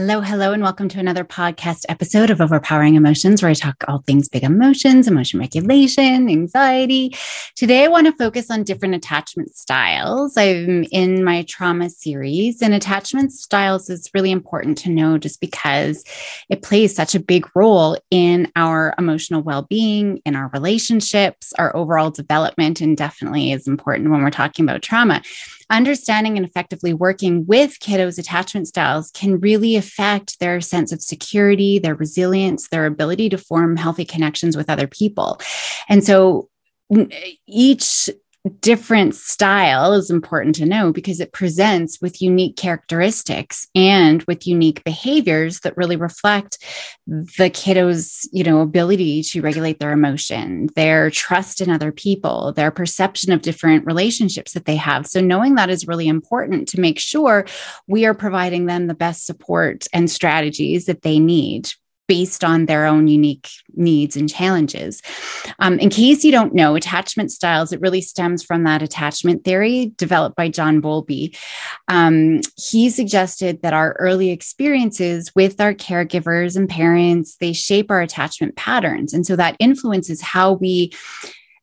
Hello, hello, and welcome to another podcast episode of Overpowering Emotions, where I talk all things big emotions, emotion regulation, anxiety. Today, I want to focus on different attachment styles. I'm in my trauma series, and attachment styles is really important to know just because it plays such a big role in our emotional well being, in our relationships, our overall development, and definitely is important when we're talking about trauma understanding and effectively working with kiddos' attachment styles can really affect their sense of security, their resilience, their ability to form healthy connections with other people. And so each different style is important to know because it presents with unique characteristics and with unique behaviors that really reflect the kiddo's you know ability to regulate their emotion their trust in other people their perception of different relationships that they have. So knowing that is really important to make sure we are providing them the best support and strategies that they need based on their own unique needs and challenges. Um, in case you don't know, attachment styles, it really stems from that attachment theory developed by John Bowlby. Um, he suggested that our early experiences with our caregivers and parents, they shape our attachment patterns. And so that influences how we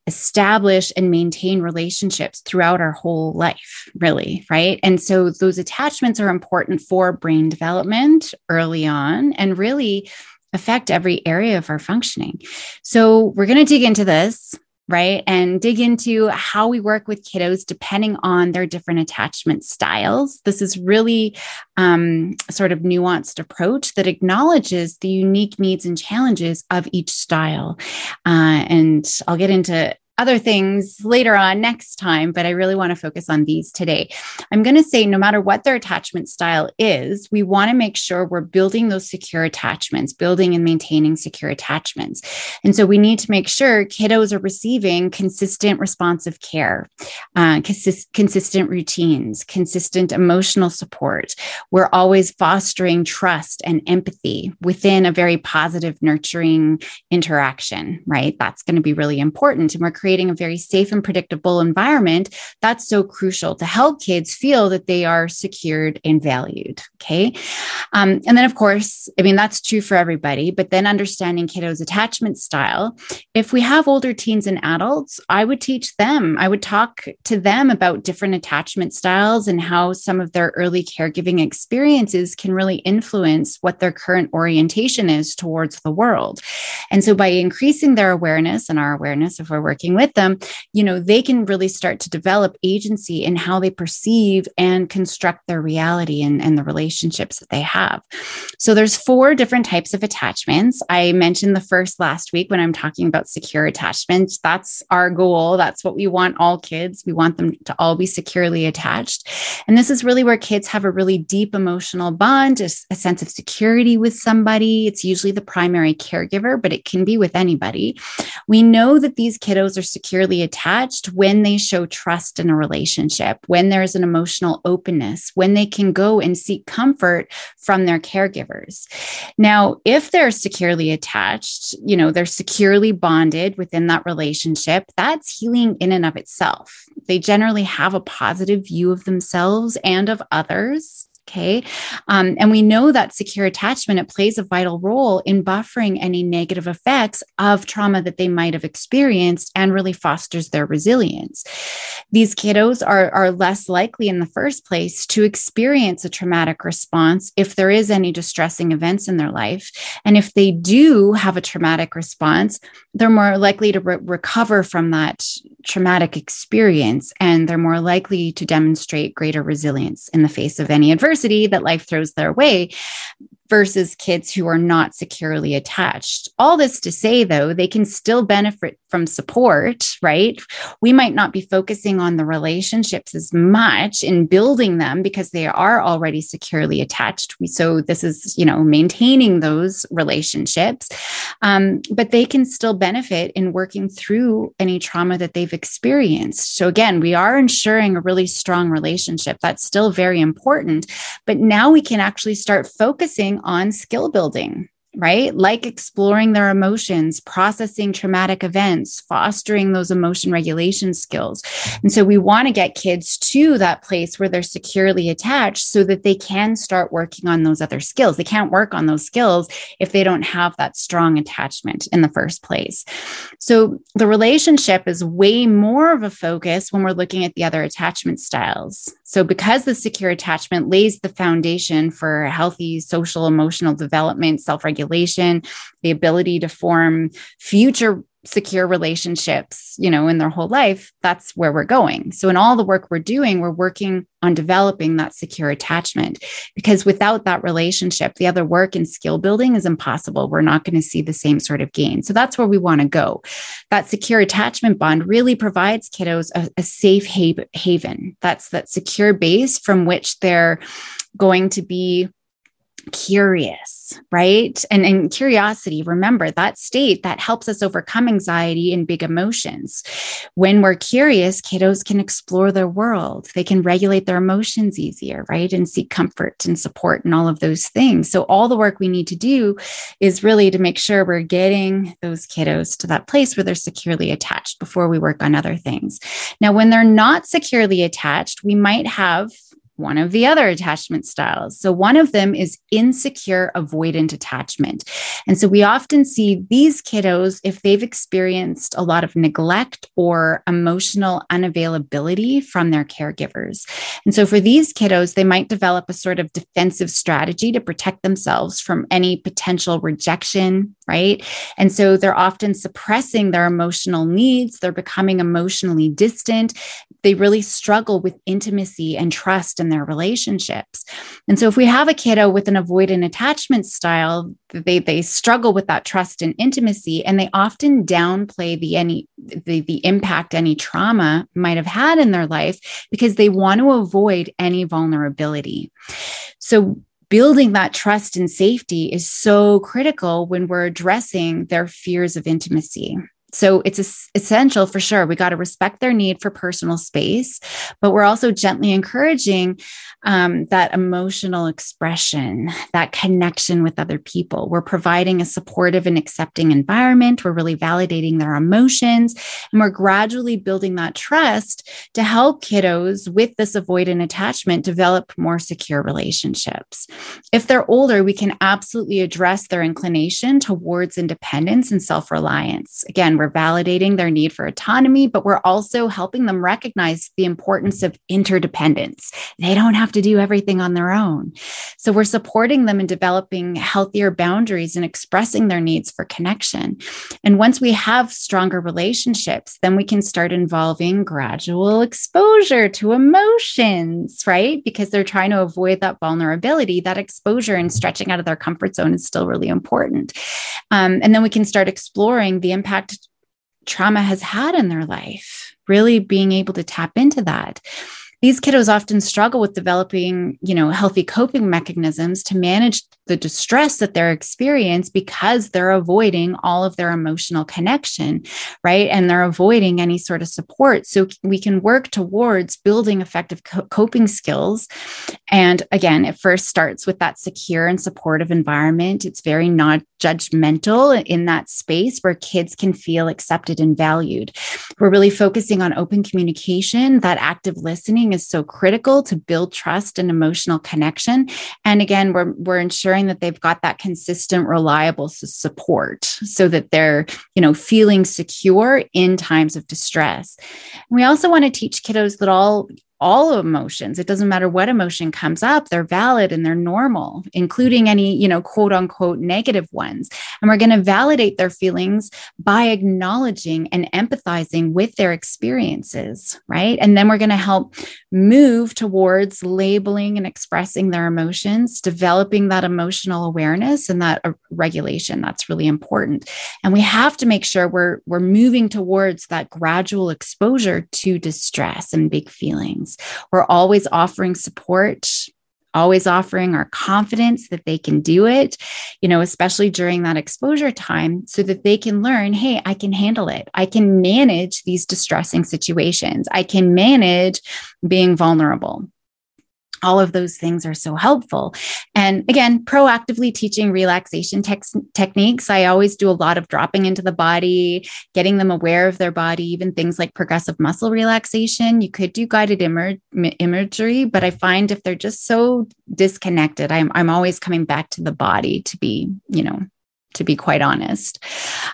establish and maintain relationships throughout our whole life, really, right? And so those attachments are important for brain development early on and really affect every area of our functioning. So, we're going to dig into this, right? And dig into how we work with kiddos depending on their different attachment styles. This is really um, sort of nuanced approach that acknowledges the unique needs and challenges of each style. Uh, and I'll get into other things later on next time, but I really want to focus on these today. I'm going to say no matter what their attachment style is, we want to make sure we're building those secure attachments, building and maintaining secure attachments. And so we need to make sure kiddos are receiving consistent responsive care, uh, consist- consistent routines, consistent emotional support. We're always fostering trust and empathy within a very positive, nurturing interaction, right? That's going to be really important. And we're creating a very safe and predictable environment, that's so crucial to help kids feel that they are secured and valued. Okay. Um, and then, of course, I mean, that's true for everybody, but then understanding kiddos' attachment style. If we have older teens and adults, I would teach them, I would talk to them about different attachment styles and how some of their early caregiving experiences can really influence what their current orientation is towards the world. And so, by increasing their awareness and our awareness, if we're working with them, you know, they can really start to develop agency in how they perceive and construct their reality and, and the relationships that they have. So there's four different types of attachments. I mentioned the first last week when I'm talking about secure attachments. That's our goal. That's what we want all kids. We want them to all be securely attached. And this is really where kids have a really deep emotional bond, a, a sense of security with somebody. It's usually the primary caregiver, but it can be with anybody. We know that these kiddos are securely attached when they show trust in a relationship, when there's an emotional openness, when they can go and seek comfort from their caregivers. Now, if they're securely attached, you know, they're securely bonded within that relationship, that's healing in and of itself. They generally have a positive view of themselves and of others. Okay. Um, and we know that secure attachment, it plays a vital role in buffering any negative effects of trauma that they might have experienced and really fosters their resilience. These kiddos are, are less likely in the first place to experience a traumatic response if there is any distressing events in their life. And if they do have a traumatic response, they're more likely to re- recover from that traumatic experience and they're more likely to demonstrate greater resilience in the face of any adversity adversity that life throws their way versus kids who are not securely attached. All this to say, though, they can still benefit from support, right? We might not be focusing on the relationships as much in building them because they are already securely attached. So, this is, you know, maintaining those relationships. Um, but they can still benefit in working through any trauma that they've experienced. So, again, we are ensuring a really strong relationship. That's still very important. But now we can actually start focusing on skill building right? Like exploring their emotions, processing traumatic events, fostering those emotion regulation skills. And so we want to get kids to that place where they're securely attached so that they can start working on those other skills. They can't work on those skills if they don't have that strong attachment in the first place. So the relationship is way more of a focus when we're looking at the other attachment styles. So because the secure attachment lays the foundation for healthy social emotional development, self-regulation, the ability to form future secure relationships, you know, in their whole life, that's where we're going. So in all the work we're doing, we're working on developing that secure attachment because without that relationship, the other work and skill building is impossible. We're not going to see the same sort of gain. So that's where we want to go. That secure attachment bond really provides kiddos a, a safe haven. That's that secure base from which they're going to be curious, right? And, and curiosity, remember that state that helps us overcome anxiety and big emotions. When we're curious, kiddos can explore their world. They can regulate their emotions easier, right? And seek comfort and support and all of those things. So, all the work we need to do is really to make sure we're getting those kiddos to that place where they're securely attached before we work on other things. Now, when they're not securely attached, we might have one of the other attachment styles. So, one of them is insecure avoidant attachment. And so, we often see these kiddos, if they've experienced a lot of neglect or emotional unavailability from their caregivers. And so, for these kiddos, they might develop a sort of defensive strategy to protect themselves from any potential rejection, right? And so, they're often suppressing their emotional needs, they're becoming emotionally distant. They really struggle with intimacy and trust in their relationships. And so if we have a kiddo with an avoidant attachment style, they they struggle with that trust and intimacy and they often downplay the any the, the impact any trauma might have had in their life because they want to avoid any vulnerability. So building that trust and safety is so critical when we're addressing their fears of intimacy. So it's essential for sure. We got to respect their need for personal space, but we're also gently encouraging um, that emotional expression, that connection with other people. We're providing a supportive and accepting environment. We're really validating their emotions, and we're gradually building that trust to help kiddos with this avoidant attachment develop more secure relationships. If they're older, we can absolutely address their inclination towards independence and self reliance. Again, we're validating their need for autonomy, but we're also helping them recognize the importance of interdependence. They don't have to do everything on their own. So we're supporting them in developing healthier boundaries and expressing their needs for connection. And once we have stronger relationships, then we can start involving gradual exposure to emotions, right? Because they're trying to avoid that vulnerability, that exposure and stretching out of their comfort zone is still really important. Um, and then we can start exploring the impact trauma has had in their life, really being able to tap into that these kiddos often struggle with developing you know healthy coping mechanisms to manage the distress that they're experiencing because they're avoiding all of their emotional connection right? And they're avoiding any sort of support. So we can work towards building effective co- coping skills. And again it first starts with that secure and supportive environment. It's very not judgmental in that space where kids can feel accepted and valued. We're really focusing on open communication that active listening is so critical to build trust and emotional connection. And again, we're, we're ensuring that they've got that consistent, reliable support so that they're, you know, feeling secure in times of distress. we also want to teach kiddos that all all emotions. It doesn't matter what emotion comes up they're valid and they're normal including any you know quote unquote negative ones. And we're going to validate their feelings by acknowledging and empathizing with their experiences right? And then we're going to help move towards labeling and expressing their emotions developing that emotional awareness and that uh, regulation. That's really important. And we have to make sure we're we're moving towards that gradual exposure to distress and big feelings things. We're always offering support, always offering our confidence that they can do it, you know, especially during that exposure time, so that they can learn hey, I can handle it. I can manage these distressing situations. I can manage being vulnerable. All of those things are so helpful. And again, proactively teaching relaxation te- techniques. I always do a lot of dropping into the body, getting them aware of their body, even things like progressive muscle relaxation. You could do guided imagery, but I find if they're just so disconnected, I'm, I'm always coming back to the body to be, you know, to be quite honest.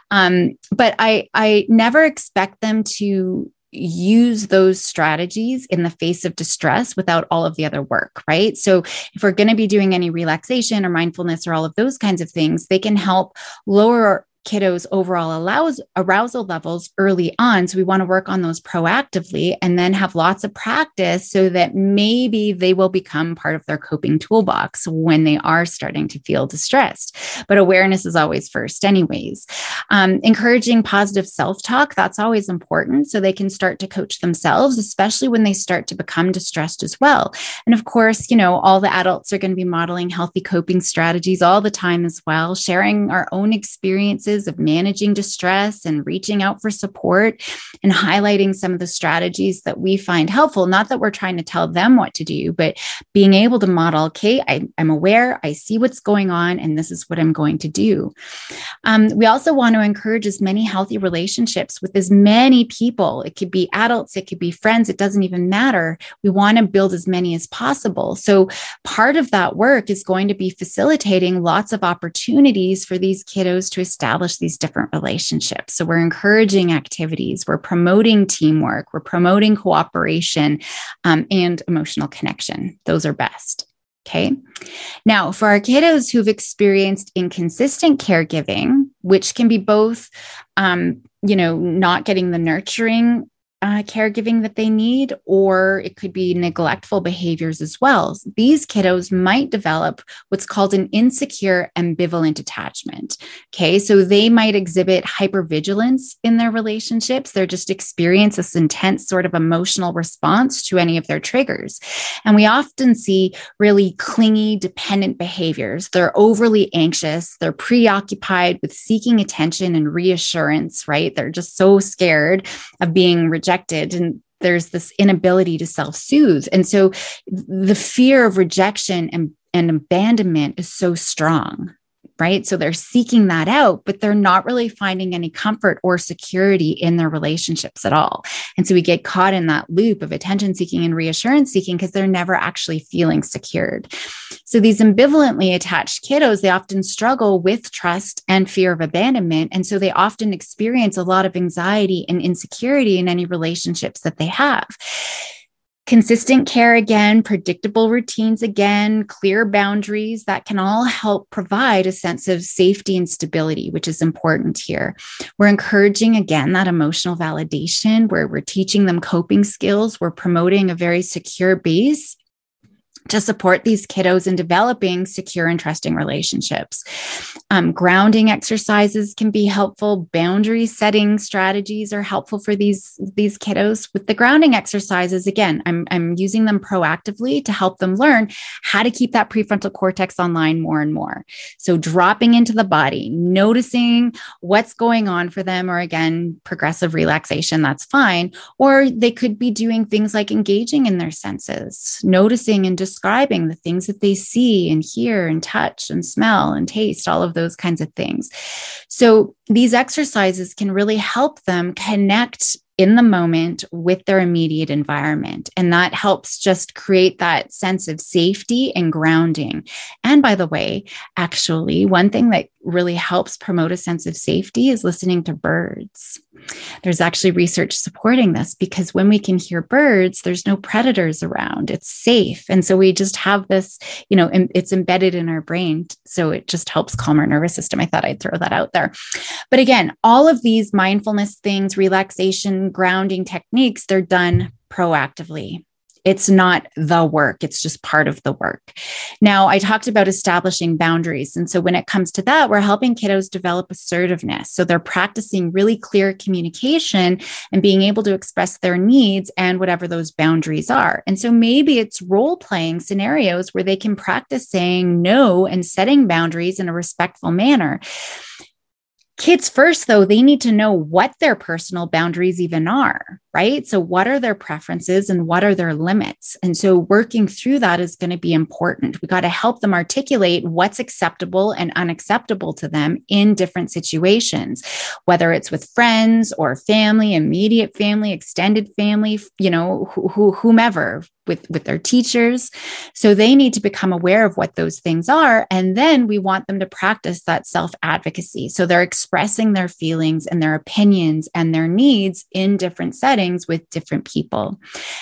Um, but I I never expect them to use those strategies in the face of distress without all of the other work, right? So, if we're going to be doing any relaxation or mindfulness or all of those kinds of things, they can help lower kiddos overall allows arousal levels early on. So we want to work on those proactively and then have lots of practice so that maybe they will become part of their coping toolbox when they are starting to feel distressed. But awareness is always first anyways. Um, encouraging positive self-talk that's always important so they can start to coach themselves especially when they start to become distressed as well. And of course you know all the adults are going to be modeling healthy coping strategies all the time as well sharing our own experiences of managing distress and reaching out for support and highlighting some of the strategies that we find helpful. Not that we're trying to tell them what to do, but being able to model, okay, I, am aware, I see what's going on, and this is what I'm going to do. Um, we also want to encourage as many healthy relationships with as many people. It could be adults, it could be friends, it doesn't even matter. We want to build as many as possible. So, part of that work is going to be facilitating lots of opportunities for these kiddos to establish establish these different relationships. So we're encouraging activities, we're promoting teamwork, we're promoting cooperation um, and emotional connection. Those are best. Okay. Now, for our kiddos who've experienced inconsistent caregiving, which can be both, um, you know, not getting the nurturing uh, caregiving that they need, or it could be neglectful behaviors as well. These kiddos might develop what's called an insecure ambivalent attachment. Okay, so they might exhibit hypervigilance in their relationships. They're just experience this intense sort of emotional response to any of their triggers. And we often see really clingy, dependent behaviors. They're overly anxious, they're preoccupied with seeking attention and reassurance, right? They're just so scared of being rejected rejected and there's this inability to self-soothe. And so the fear of rejection and, and abandonment is so strong right? So they're seeking that out, but they're not really finding any comfort or security in their relationships at all. And so we get caught in that loop of attention seeking and reassurance seeking because they're never actually feeling secured. So these ambivalently attached kiddos, they often struggle with trust and fear of abandonment. And so they often experience a lot of anxiety and insecurity in any relationships that they have consistent care again, predictable routines again, clear boundaries that can all help provide a sense of safety and stability, which is important here. We're encouraging again that emotional validation where we're teaching them coping skills, we're promoting a very secure base to support these kiddos in developing secure and trusting relationships. Um, grounding exercises can be helpful. Boundary setting strategies are helpful for these, these kiddos. With the grounding exercises, again, I'm, I'm using them proactively to help them learn how to keep that prefrontal cortex online more and more. So, dropping into the body, noticing what's going on for them, or again, progressive relaxation, that's fine. Or they could be doing things like engaging in their senses, noticing and just describing the things that they see and hear and touch and smell and taste, all of those kinds of things. So these exercises can really help them connect in the moment with their immediate environment. And that helps just create that sense of safety and grounding. And by the way, actually, one thing that really helps promote a sense of safety is listening to birds. There's actually research supporting this because when we can hear birds, there's no predators around. It's safe. And so we just have this, you know, it's embedded in our brain. So it just helps calm our nervous system. I thought I'd throw that out there. But again, all of these mindfulness things, relaxation, grounding techniques, they're done proactively. It's not the work, it's just part of the work. Now, I talked about establishing boundaries. And so when it comes to that, we're helping kiddos develop assertiveness. So they're practicing really clear communication and being able to express their needs and whatever those boundaries are. And so maybe it's role playing scenarios where they can practice saying no and setting boundaries in a respectful manner Kids first, though, they need to know what their personal boundaries even are, right? So, what are their preferences and what are their limits? And so, working through that is going to be important. We got to help them articulate what's acceptable and unacceptable to them in different situations, whether it's with friends or family, immediate family, extended family, you know, wh- whomever, with with their teachers. So they need to become aware of what those things are and then we want them to practice that self advocacy so they're expressing their feelings and their opinions and their needs in different settings with different people.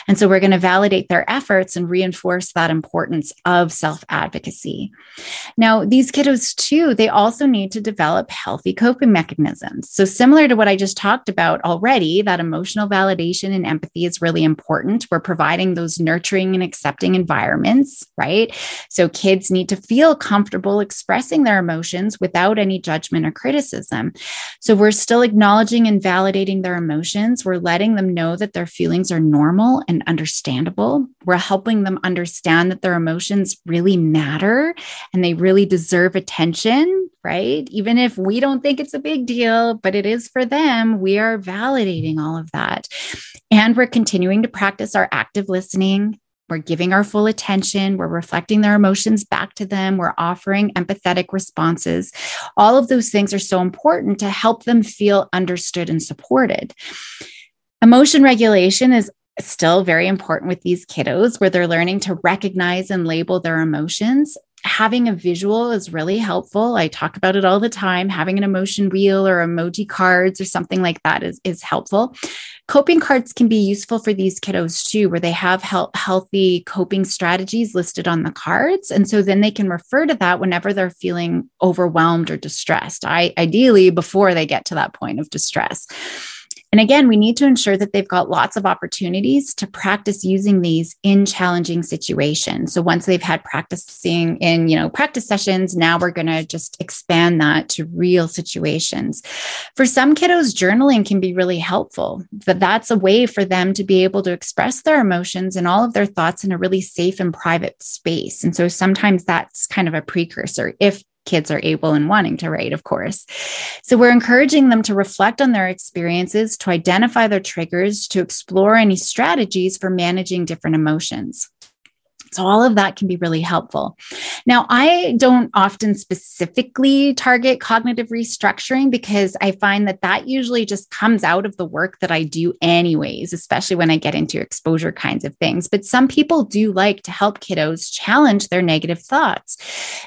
And so we're going to validate their efforts and reinforce that importance of self advocacy now these kiddos too they also need to develop healthy coping mechanisms. So similar to what i just talked about already that emotional validation and empathy is really important. We're providing those nurturing and accepting environments, right? So kids need to feel comfortable expressing their emotions without any judgment or criticism. So we're still acknowledging and validating their emotions. We're letting them know that their feelings are normal and understandable. We're helping them understand that their emotions really matter and they really deserve attention, right? Even if we don't think it's a big deal, but it is for them, we are validating all of that. And we're continuing to practice our active listening. We're giving our full attention. We're reflecting their emotions back to them. We're offering empathetic responses. All of those things are so important to help them feel understood and supported. Emotion regulation is still very important with these kiddos where they're learning to recognize and label their emotions having a visual is really helpful. I talk about it all the time. Having an emotion wheel or emoji cards or something like that is, is helpful. Coping cards can be useful for these kiddos too, where they have he- healthy coping strategies listed on the cards. And so then they can refer to that whenever they're feeling overwhelmed or distressed, I, ideally before they get to that point of distress. And again, we need to ensure that they've got lots of opportunities to practice using these in challenging situations. So once they've had practicing in, you know, practice sessions, now we're going to just expand that to real situations. For some kiddos, journaling can be really helpful. That that's a way for them to be able to express their emotions and all of their thoughts in a really safe and private space. And so sometimes that's kind of a precursor. If kids are able and wanting to write, of course. So we're encouraging them to reflect on their experiences, to identify their triggers, to explore any strategies for managing different emotions. So, all of that can be really helpful. Now, I don't often specifically target cognitive restructuring because I find that that usually just comes out of the work that I do, anyways, especially when I get into exposure kinds of things. But some people do like to help kiddos challenge their negative thoughts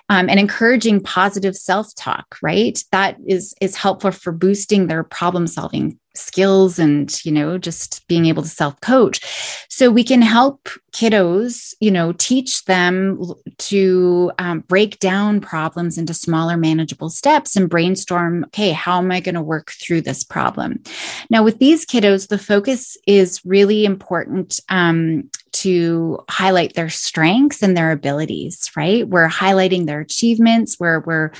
um, and encouraging positive self talk, right? That is, is helpful for boosting their problem solving skills and you know just being able to self coach so we can help kiddos you know teach them to um, break down problems into smaller manageable steps and brainstorm okay how am i going to work through this problem? Now with these kiddos the focus is really important um, to highlight their strengths and their abilities right? We're highlighting their achievements where we're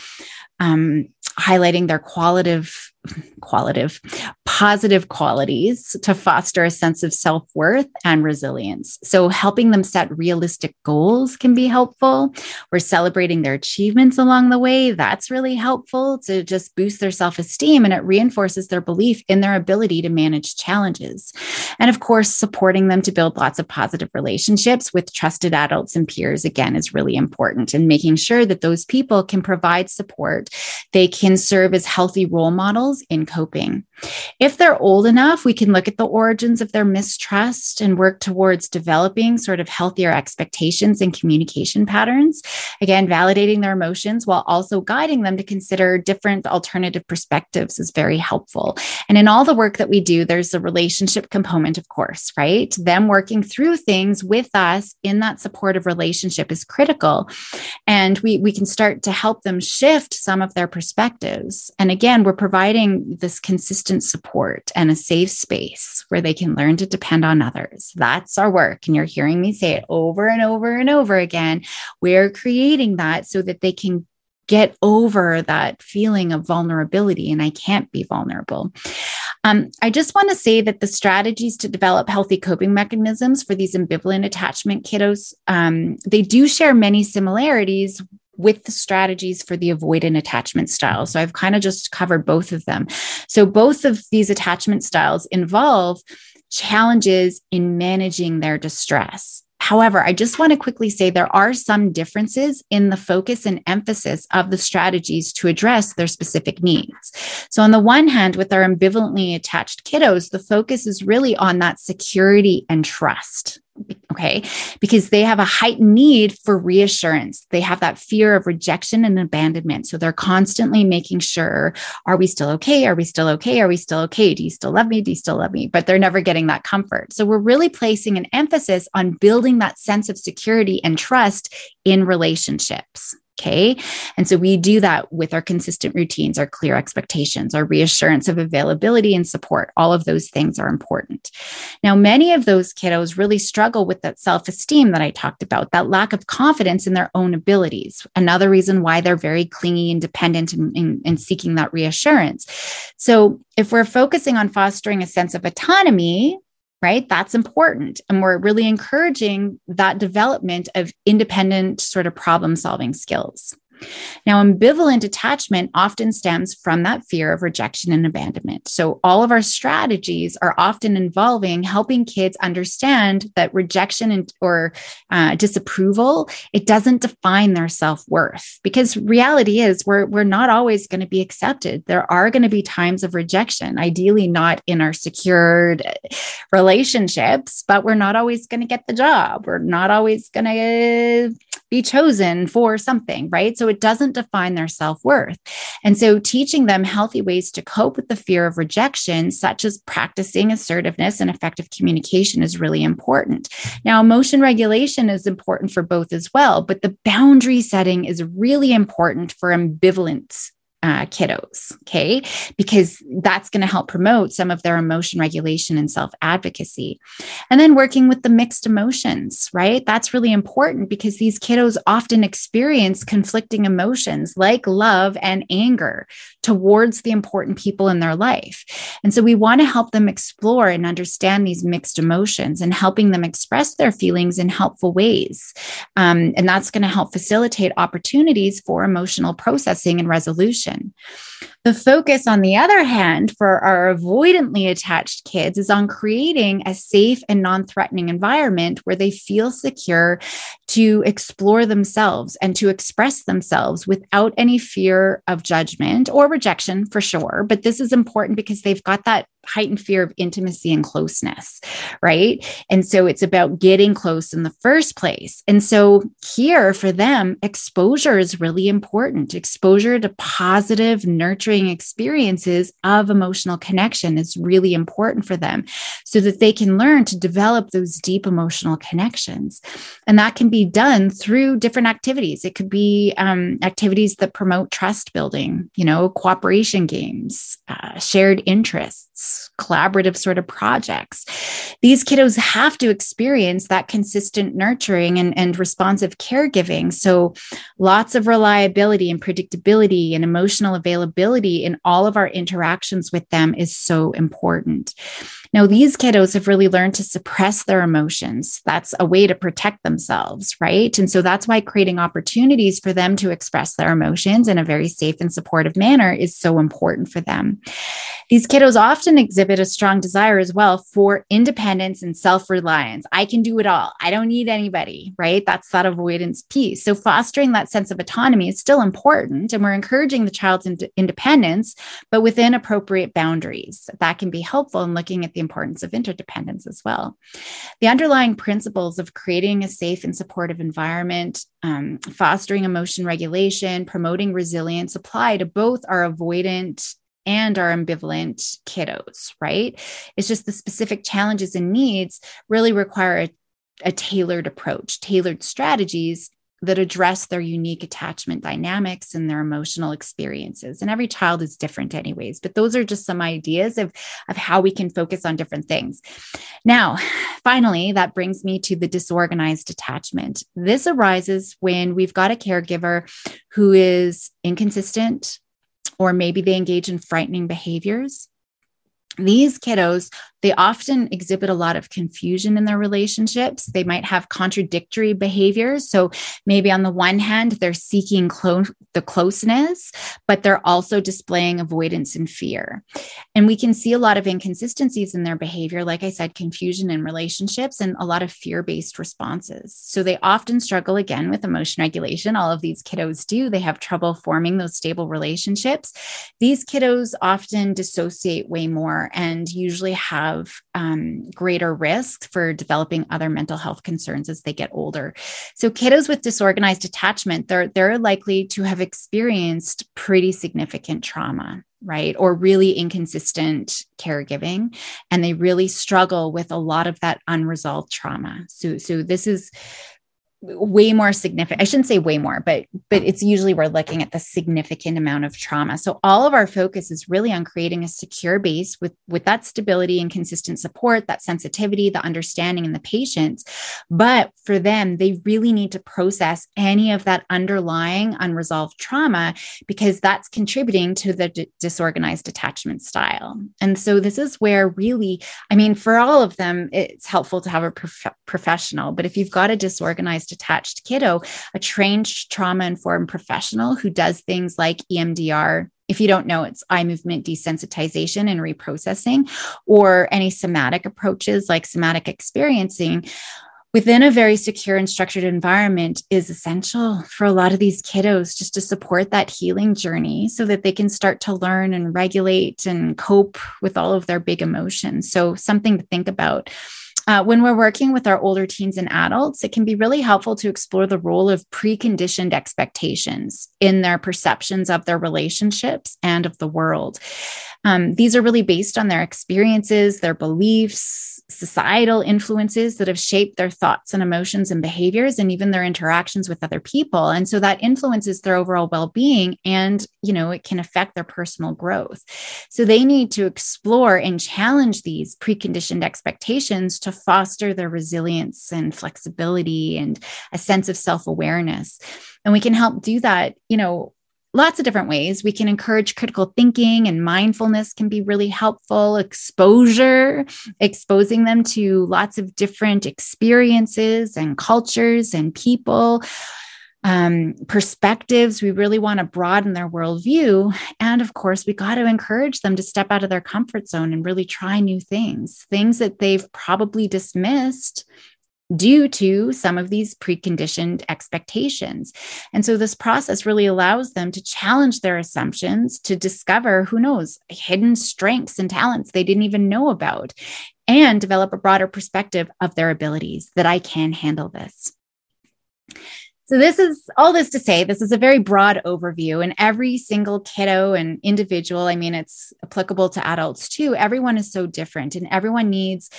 um, highlighting their qualitative qualitative positive qualities to foster a sense of self-worth and resilience. So helping them set realistic goals can be helpful. We're celebrating their achievements along the way. That's really helpful to just boost their self-esteem and it reinforces their belief in their ability to manage challenges. And of course supporting them to build lots of positive relationships with trusted adults and peers again is really important and making sure that those people can provide support. They can serve as healthy role models in coping. If they're old enough, we can look at the origins of their mistrust and work towards developing sort of healthier expectations and communication patterns. Again, validating their emotions while also guiding them to consider different alternative perspectives is very helpful. And in all the work that we do, there's a relationship component, of course, right? Them working through things with us in that supportive relationship is critical. And we, we can start to help them shift some of their perspectives. And again, we're providing this consistent support and a safe space where they can learn to depend on others. That's our work. And you're hearing me say it over and over and over again. We're creating that so that they can get over that feeling of vulnerability and I can't be vulnerable. Um, I just want to say that the strategies to develop healthy coping mechanisms for these ambivalent attachment kiddos, um, they do share many similarities with the strategies for the avoidant attachment style. So I've kind of just covered both of them. So both of these attachment styles involve challenges in managing their distress. However, I just want to quickly say there are some differences in the focus and emphasis of the strategies to address their specific needs. So, on the one hand, with our ambivalently attached kiddos, the focus is really on that security and trust. Okay. Because they have a heightened need for reassurance. They have that fear of rejection and abandonment. So they're constantly making sure are we still okay? Are we still okay? Are we still okay? Do you still love me? Do you still love me? But they're never getting that comfort. So we're really placing an emphasis on building that sense of security and trust in relationships. Okay. And so we do that with our consistent routines, our clear expectations, our reassurance of availability and support. All of those things are important. Now, many of those kiddos really struggle with that self esteem that I talked about, that lack of confidence in their own abilities. Another reason why they're very clingy and dependent and, and, and seeking that reassurance. So, if we're focusing on fostering a sense of autonomy, right? That's important. And we're really encouraging that development of independent sort of problem solving skills. Now, ambivalent attachment often stems from that fear of rejection and abandonment. So, all of our strategies are often involving helping kids understand that rejection and, or uh, disapproval it doesn't define their self worth. Because reality is, we're we're not always going to be accepted. There are going to be times of rejection. Ideally, not in our secured relationships, but we're not always going to get the job. We're not always going to be chosen for something, right? So it doesn't define their self worth. And so teaching them healthy ways to cope with the fear of rejection, such as practicing assertiveness and effective communication, is really important. Now, emotion regulation is important for both as well, but the boundary setting is really important for ambivalence uh, kiddos, okay? Because that's going to help promote some of their emotion regulation and self advocacy. And then working with the mixed emotions, right? That's really important because these kiddos often experience conflicting emotions like love and anger towards the important people in their life. And so we want to help them explore and understand these mixed emotions and helping them express their feelings in helpful ways. Um, and that's going to help facilitate opportunities for emotional processing and resolution connection. The focus, on the other hand, for our avoidantly attached kids is on creating a safe and non threatening environment where they feel secure to explore themselves and to express themselves without any fear of judgment or rejection, for sure. But this is important because they've got that heightened fear of intimacy and closeness, right? And so it's about getting close in the first place. And so here for them, exposure is really important. Exposure to positive, nurturing experiences of emotional connection is really important for them so that they can learn to develop those deep emotional connections. And that can be done through different activities. It could be um, activities that promote trust building, you know, cooperation games, uh, shared interests collaborative sort of projects. These kiddos have to experience that consistent nurturing and, and responsive caregiving. So, lots of reliability and predictability and emotional availability in all of our interactions with them is so important. Now, these kiddos have really learned to suppress their emotions. That's a way to protect themselves, right? And so that's why creating opportunities for them to express their emotions in a very safe and supportive manner is so important for them. These kiddos often exhibit a strong desire as well for independence and self reliance. I can do it all. I don't need anybody, right? That's that avoidance piece. So, fostering that sense of autonomy is still important. And we're encouraging the child's ind- independence, but within appropriate boundaries. That can be helpful in looking at the importance of interdependence as well. The underlying principles of creating a safe and supportive environment, um, fostering emotion regulation, promoting resilience apply to both our avoidant and our ambivalent kiddos, right? It's just the specific challenges and needs really require a, a tailored approach, tailored strategies that address their unique attachment dynamics and their emotional experiences. And every child is different, anyways, but those are just some ideas of, of how we can focus on different things. Now, finally, that brings me to the disorganized attachment. This arises when we've got a caregiver who is inconsistent, or maybe they engage in frightening behaviors. These kiddos they often exhibit a lot of confusion in their relationships. They might have contradictory behaviors. So maybe on the one hand, they're seeking clo- the closeness, but they're also displaying avoidance and fear. And we can see a lot of inconsistencies in their behavior. Like I said, confusion in relationships and a lot of fear based responses. So they often struggle again with emotion regulation. All of these kiddos do. They have trouble forming those stable relationships. These kiddos often dissociate way more and usually have um, greater risk for developing other mental health concerns as they get older. So kiddos with disorganized attachment, they're they're likely to have experienced pretty significant trauma right? Or really inconsistent caregiving. And they really struggle with a lot of that unresolved trauma. So, so this is way more significant i shouldn't say way more but but it's usually we're looking at the significant amount of trauma. So all of our focus is really on creating a secure base with with that stability and consistent support that sensitivity the understanding and the patience. But for them they really need to process any of that underlying unresolved trauma because that's contributing to the d- disorganized attachment style. And so this is where really i mean for all of them it's helpful to have a prof- professional but if you've got a disorganized attached kiddo, a trained trauma informed professional who does things like EMDR if you don't know, it's eye movement desensitization and reprocessing, or any somatic approaches like somatic experiencing. Within a very secure and structured environment is essential for a lot of these kiddos just to support that healing journey so that they can start to learn and regulate and cope with all of their big emotions. So, something to think about uh, when we're working with our older teens and adults, it can be really helpful to explore the role of preconditioned expectations in their perceptions of their relationships and of the world. Um, these are really based on their experiences, their beliefs, societal influences that have shaped their thoughts and emotions and behaviors, and even their interactions with other people. And so that influences their overall well being and, you know, it can affect their personal growth. So they need to explore and challenge these preconditioned expectations to foster their resilience and flexibility and a sense of self awareness. And we can help do that, you know, lots of different ways. We can encourage critical thinking and mindfulness can be really helpful. Exposure, exposing them to lots of different experiences and cultures and people. Um, perspectives. We really want to broaden their worldview. And of course, we got to encourage them to step out of their comfort zone and really try new things, things that they've probably dismissed due to some of these preconditioned expectations. And so this process really allows them to challenge their assumptions, to discover, who knows, hidden strengths and talents they didn't even know about, and develop a broader perspective of their abilities that I can handle this. So, this is all this to say, this is a very broad overview, and every single kiddo and individual, I mean, it's applicable to adults too. Everyone is so different, and everyone needs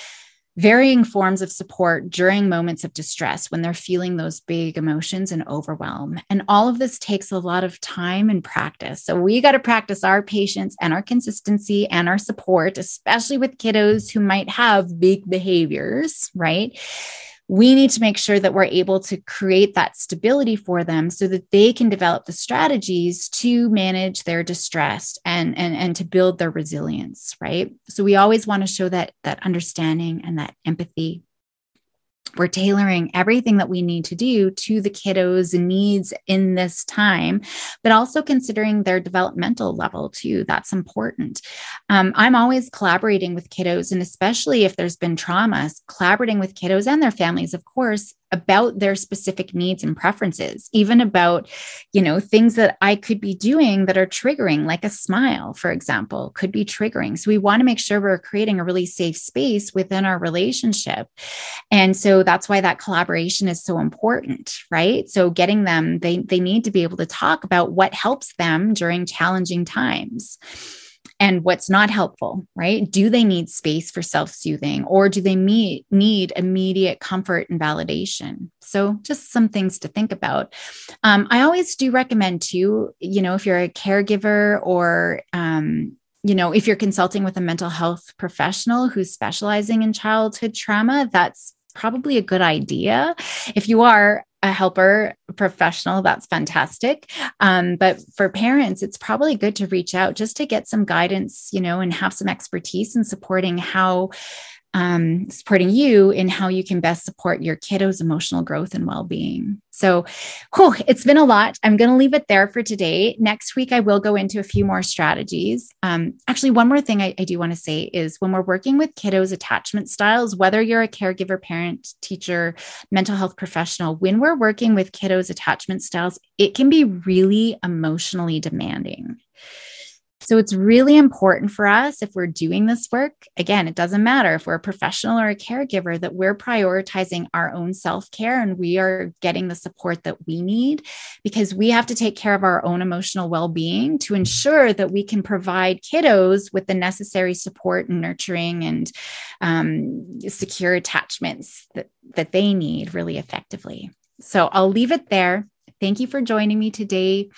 varying forms of support during moments of distress when they're feeling those big emotions and overwhelm. And all of this takes a lot of time and practice. So we got to practice our patience and our consistency and our support, especially with kiddos who might have big behaviors, right? We need to make sure that we're able to create that stability for them so that they can develop the strategies to manage their distress and, and, and to build their resilience, right? So we always want to show that that understanding and that empathy we're tailoring everything that we need to do to the kiddos' needs in this time, but also considering their developmental level too. That's important. Um, I'm always collaborating with kiddos, and especially if there's been traumas, collaborating with kiddos and their families, of course, about their specific needs and preferences, even about, you know, things that I could be doing that are triggering, like a smile, for example, could be triggering. So we want to make sure we're creating a really safe space within our relationship. And so that's why that collaboration is so important, right? So getting them, they, they need to be able to talk about what helps them during challenging times and what's not helpful, right? Do they need space for self soothing or do they meet, need immediate comfort and validation? So, just some things to think about. Um, I always do recommend, too, you know, if you're a caregiver or, um, you know, if you're consulting with a mental health professional who's specializing in childhood trauma, that's probably a good idea. If you are, a helper professional, that's fantastic. Um, but for parents, it's probably good to reach out just to get some guidance, you know, and have some expertise in supporting how um, supporting you in how you can best support your kiddos' emotional growth and well being. So, whew, it's been a lot. I'm going to leave it there for today. Next week, I will go into a few more strategies. Um, actually, one more thing I, I do want to say is when we're working with kiddos' attachment styles, whether you're a caregiver, parent, teacher, mental health professional, when we're working with kiddos' attachment styles, it can be really emotionally demanding. So it's really important for us if we're doing this work. Again, it doesn't matter if we're a professional or a caregiver that we're prioritizing our own self care and we are getting the support that we need because we have to take care of our own emotional well being to ensure that we can provide kiddos with the necessary support and nurturing and um, secure attachments that, that they need really effectively. So I'll leave it there. Thank you for joining me today.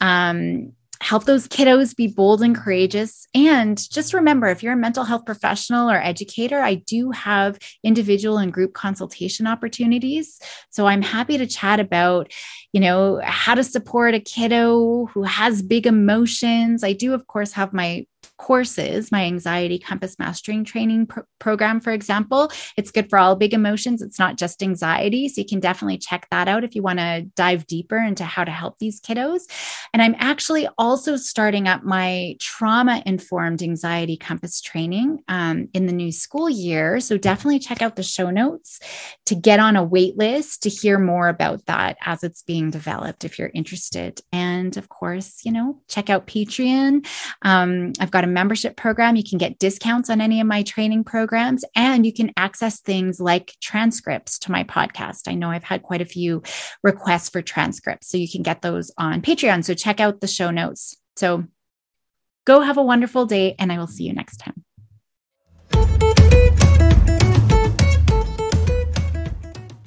Um, help those kiddos be bold and courageous. And just remember if you're a mental health professional or educator, I do have individual and group consultation opportunities. So I'm happy to chat about, you know, how to support a kiddo who has big emotions. I do, of course, have my courses, my anxiety compass mastering training pro- program, for example, it's good for all big emotions. It's not just anxiety. So you can definitely check that out if you want to dive deeper into how to help these kiddos. And I'm actually also starting up my trauma informed anxiety compass training um, in the new school year. So definitely check out the show notes to get on a wait list to hear more about that as it's being developed if you're interested. And of course, you know, check out Patreon. Um, I've got a membership program. You can get discounts on any of my training programs, and you can access things like transcripts to my podcast. I know I've had quite a few requests for transcripts, so you can get those on Patreon. So check out the show notes. So go have a wonderful day, and I will see you next time.